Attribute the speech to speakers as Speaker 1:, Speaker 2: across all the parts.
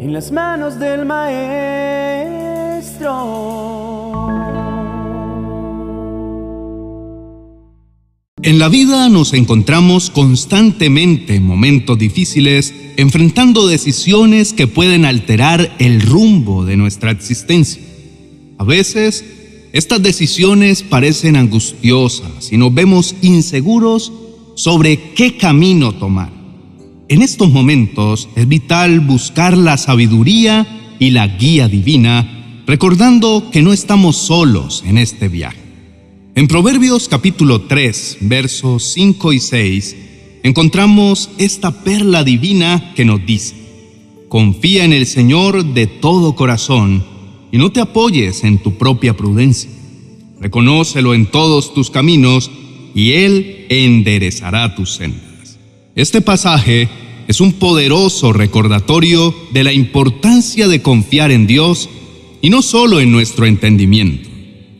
Speaker 1: en las manos del Maestro.
Speaker 2: En la vida nos encontramos constantemente en momentos difíciles, enfrentando decisiones que pueden alterar el rumbo de nuestra existencia. A veces, estas decisiones parecen angustiosas y nos vemos inseguros sobre qué camino tomar. En estos momentos es vital buscar la sabiduría y la guía divina, recordando que no estamos solos en este viaje. En Proverbios capítulo 3, versos 5 y 6, encontramos esta perla divina que nos dice, confía en el Señor de todo corazón y no te apoyes en tu propia prudencia. Reconócelo en todos tus caminos y Él enderezará tus sendas. Este pasaje es un poderoso recordatorio de la importancia de confiar en Dios y no solo en nuestro entendimiento.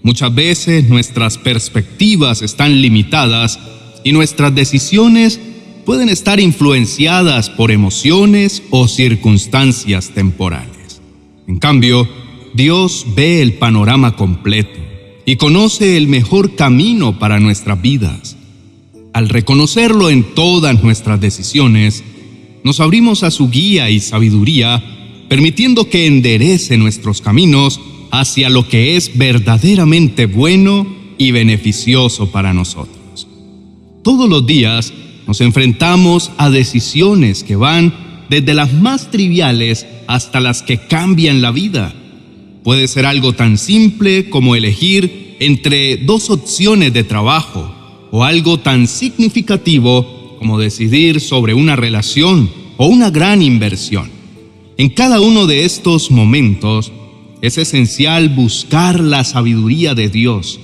Speaker 2: Muchas veces nuestras perspectivas están limitadas y nuestras decisiones pueden estar influenciadas por emociones o circunstancias temporales. En cambio, Dios ve el panorama completo y conoce el mejor camino para nuestras vidas. Al reconocerlo en todas nuestras decisiones, nos abrimos a su guía y sabiduría, permitiendo que enderece nuestros caminos hacia lo que es verdaderamente bueno y beneficioso para nosotros. Todos los días nos enfrentamos a decisiones que van desde las más triviales hasta las que cambian la vida. Puede ser algo tan simple como elegir entre dos opciones de trabajo o algo tan significativo como decidir sobre una relación o una gran inversión. En cada uno de estos momentos es esencial buscar la sabiduría de Dios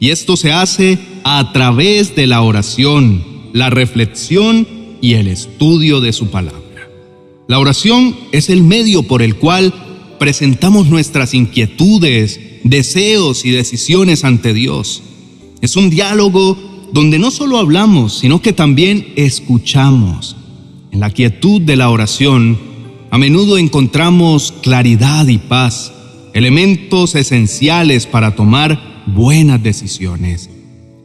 Speaker 2: y esto se hace a través de la oración, la reflexión y el estudio de su palabra. La oración es el medio por el cual presentamos nuestras inquietudes, deseos y decisiones ante Dios. Es un diálogo donde no solo hablamos, sino que también escuchamos. En la quietud de la oración, a menudo encontramos claridad y paz, elementos esenciales para tomar buenas decisiones.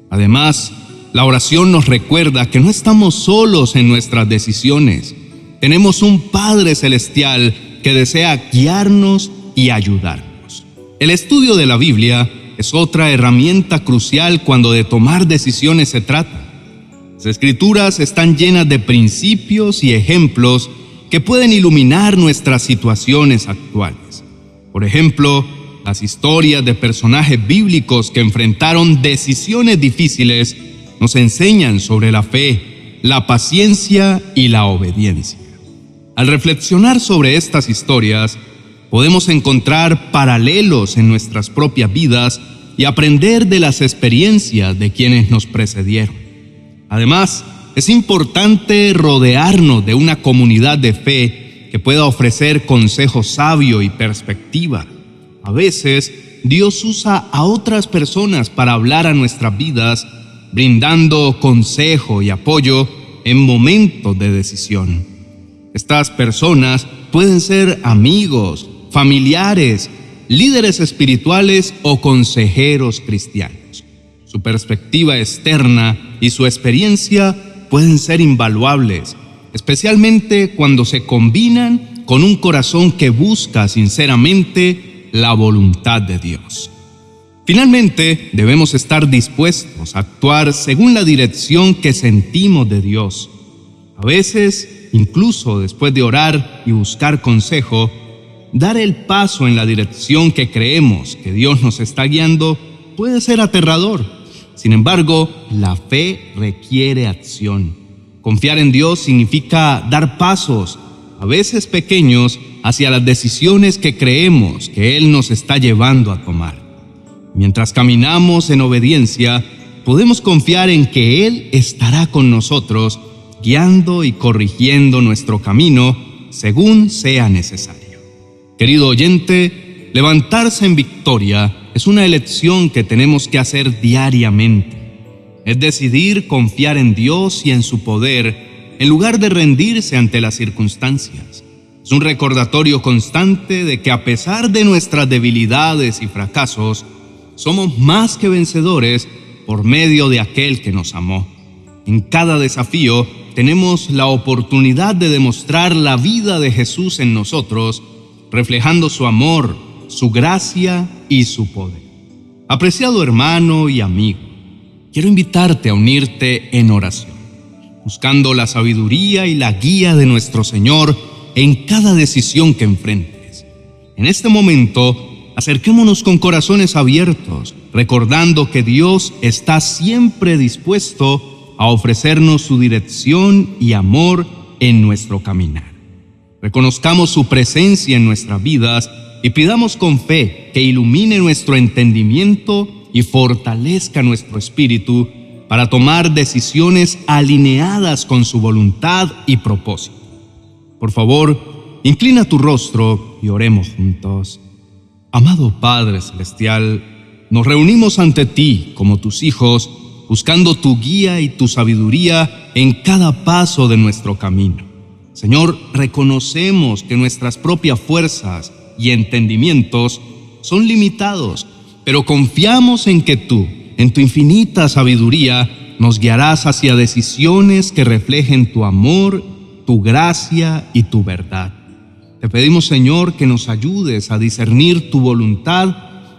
Speaker 2: Además, la oración nos recuerda que no estamos solos en nuestras decisiones. Tenemos un Padre Celestial que desea guiarnos y ayudarnos. El estudio de la Biblia es otra herramienta crucial cuando de tomar decisiones se trata. Las escrituras están llenas de principios y ejemplos que pueden iluminar nuestras situaciones actuales. Por ejemplo, las historias de personajes bíblicos que enfrentaron decisiones difíciles nos enseñan sobre la fe, la paciencia y la obediencia. Al reflexionar sobre estas historias, podemos encontrar paralelos en nuestras propias vidas y aprender de las experiencias de quienes nos precedieron. Además, es importante rodearnos de una comunidad de fe que pueda ofrecer consejo sabio y perspectiva. A veces, Dios usa a otras personas para hablar a nuestras vidas, brindando consejo y apoyo en momentos de decisión. Estas personas pueden ser amigos, familiares, líderes espirituales o consejeros cristianos. Su perspectiva externa y su experiencia pueden ser invaluables, especialmente cuando se combinan con un corazón que busca sinceramente la voluntad de Dios. Finalmente, debemos estar dispuestos a actuar según la dirección que sentimos de Dios. A veces, incluso después de orar y buscar consejo, dar el paso en la dirección que creemos que Dios nos está guiando puede ser aterrador. Sin embargo, la fe requiere acción. Confiar en Dios significa dar pasos, a veces pequeños, hacia las decisiones que creemos que Él nos está llevando a tomar. Mientras caminamos en obediencia, podemos confiar en que Él estará con nosotros, guiando y corrigiendo nuestro camino según sea necesario. Querido oyente, levantarse en victoria es una elección que tenemos que hacer diariamente. Es decidir confiar en Dios y en su poder en lugar de rendirse ante las circunstancias. Es un recordatorio constante de que a pesar de nuestras debilidades y fracasos, somos más que vencedores por medio de aquel que nos amó. En cada desafío tenemos la oportunidad de demostrar la vida de Jesús en nosotros, reflejando su amor, su gracia y su poder. Apreciado hermano y amigo, quiero invitarte a unirte en oración, buscando la sabiduría y la guía de nuestro Señor en cada decisión que enfrentes. En este momento, acerquémonos con corazones abiertos, recordando que Dios está siempre dispuesto a ofrecernos su dirección y amor en nuestro caminar. Reconozcamos su presencia en nuestras vidas y pidamos con fe que ilumine nuestro entendimiento y fortalezca nuestro espíritu para tomar decisiones alineadas con su voluntad y propósito. Por favor, inclina tu rostro y oremos juntos. Amado Padre Celestial, nos reunimos ante ti como tus hijos, buscando tu guía y tu sabiduría en cada paso de nuestro camino. Señor, reconocemos que nuestras propias fuerzas y entendimientos son limitados, pero confiamos en que tú, en tu infinita sabiduría, nos guiarás hacia decisiones que reflejen tu amor tu gracia y tu verdad. Te pedimos, Señor, que nos ayudes a discernir tu voluntad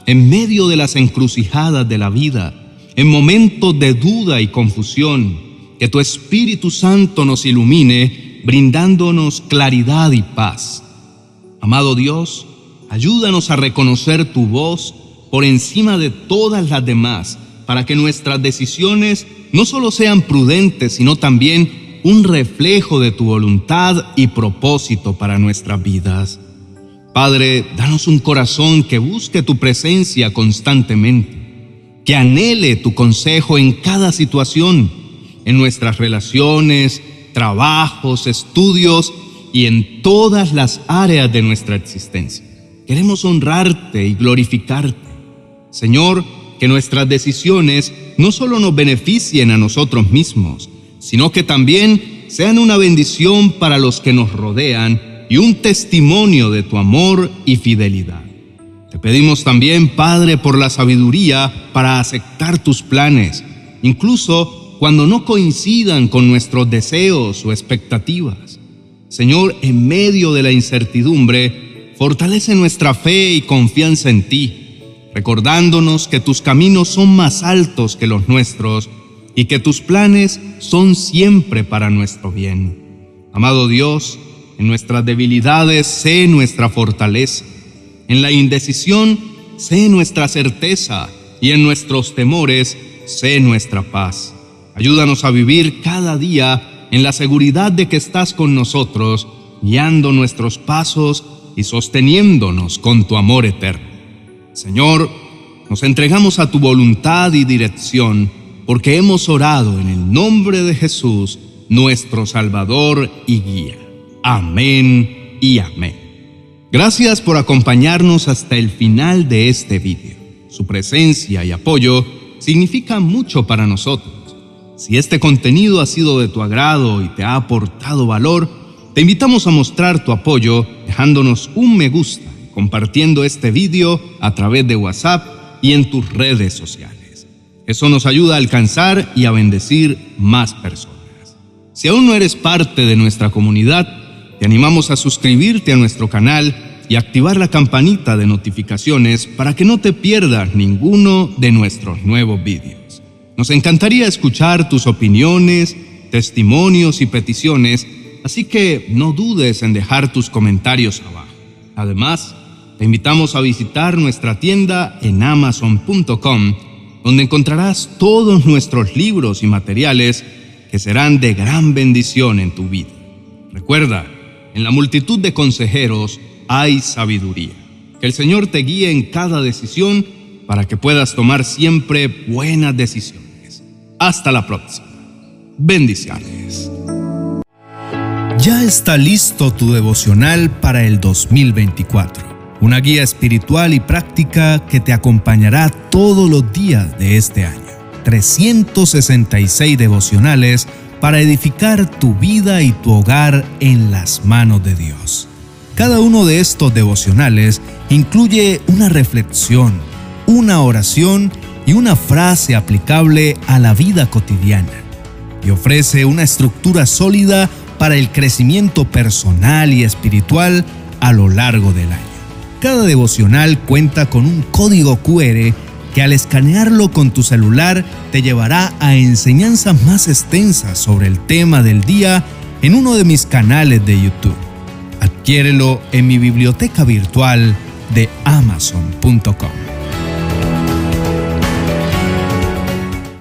Speaker 2: en medio de las encrucijadas de la vida, en momentos de duda y confusión, que tu Espíritu Santo nos ilumine, brindándonos claridad y paz. Amado Dios, ayúdanos a reconocer tu voz por encima de todas las demás, para que nuestras decisiones no solo sean prudentes, sino también un reflejo de tu voluntad y propósito para nuestras vidas. Padre, danos un corazón que busque tu presencia constantemente, que anhele tu consejo en cada situación, en nuestras relaciones, trabajos, estudios y en todas las áreas de nuestra existencia. Queremos honrarte y glorificarte. Señor, que nuestras decisiones no solo nos beneficien a nosotros mismos, sino que también sean una bendición para los que nos rodean y un testimonio de tu amor y fidelidad. Te pedimos también, Padre, por la sabiduría para aceptar tus planes, incluso cuando no coincidan con nuestros deseos o expectativas. Señor, en medio de la incertidumbre, fortalece nuestra fe y confianza en ti, recordándonos que tus caminos son más altos que los nuestros y que tus planes son siempre para nuestro bien. Amado Dios, en nuestras debilidades sé nuestra fortaleza, en la indecisión sé nuestra certeza y en nuestros temores sé nuestra paz. Ayúdanos a vivir cada día en la seguridad de que estás con nosotros, guiando nuestros pasos y sosteniéndonos con tu amor eterno. Señor, nos entregamos a tu voluntad y dirección porque hemos orado en el nombre de Jesús, nuestro Salvador y guía. Amén y amén. Gracias por acompañarnos hasta el final de este video. Su presencia y apoyo significan mucho para nosotros. Si este contenido ha sido de tu agrado y te ha aportado valor, te invitamos a mostrar tu apoyo dejándonos un me gusta, compartiendo este video a través de WhatsApp y en tus redes sociales. Eso nos ayuda a alcanzar y a bendecir más personas. Si aún no eres parte de nuestra comunidad, te animamos a suscribirte a nuestro canal y activar la campanita de notificaciones para que no te pierdas ninguno de nuestros nuevos vídeos. Nos encantaría escuchar tus opiniones, testimonios y peticiones, así que no dudes en dejar tus comentarios abajo. Además, te invitamos a visitar nuestra tienda en amazon.com donde encontrarás todos nuestros libros y materiales que serán de gran bendición en tu vida. Recuerda, en la multitud de consejeros hay sabiduría. Que el Señor te guíe en cada decisión para que puedas tomar siempre buenas decisiones. Hasta la próxima. Bendiciones.
Speaker 3: Ya está listo tu devocional para el 2024 una guía espiritual y práctica que te acompañará todos los días de este año. 366 devocionales para edificar tu vida y tu hogar en las manos de Dios. Cada uno de estos devocionales incluye una reflexión, una oración y una frase aplicable a la vida cotidiana y ofrece una estructura sólida para el crecimiento personal y espiritual a lo largo del año. Cada devocional cuenta con un código QR que al escanearlo con tu celular te llevará a enseñanzas más extensas sobre el tema del día en uno de mis canales de YouTube. Adquiérelo en mi biblioteca virtual de amazon.com.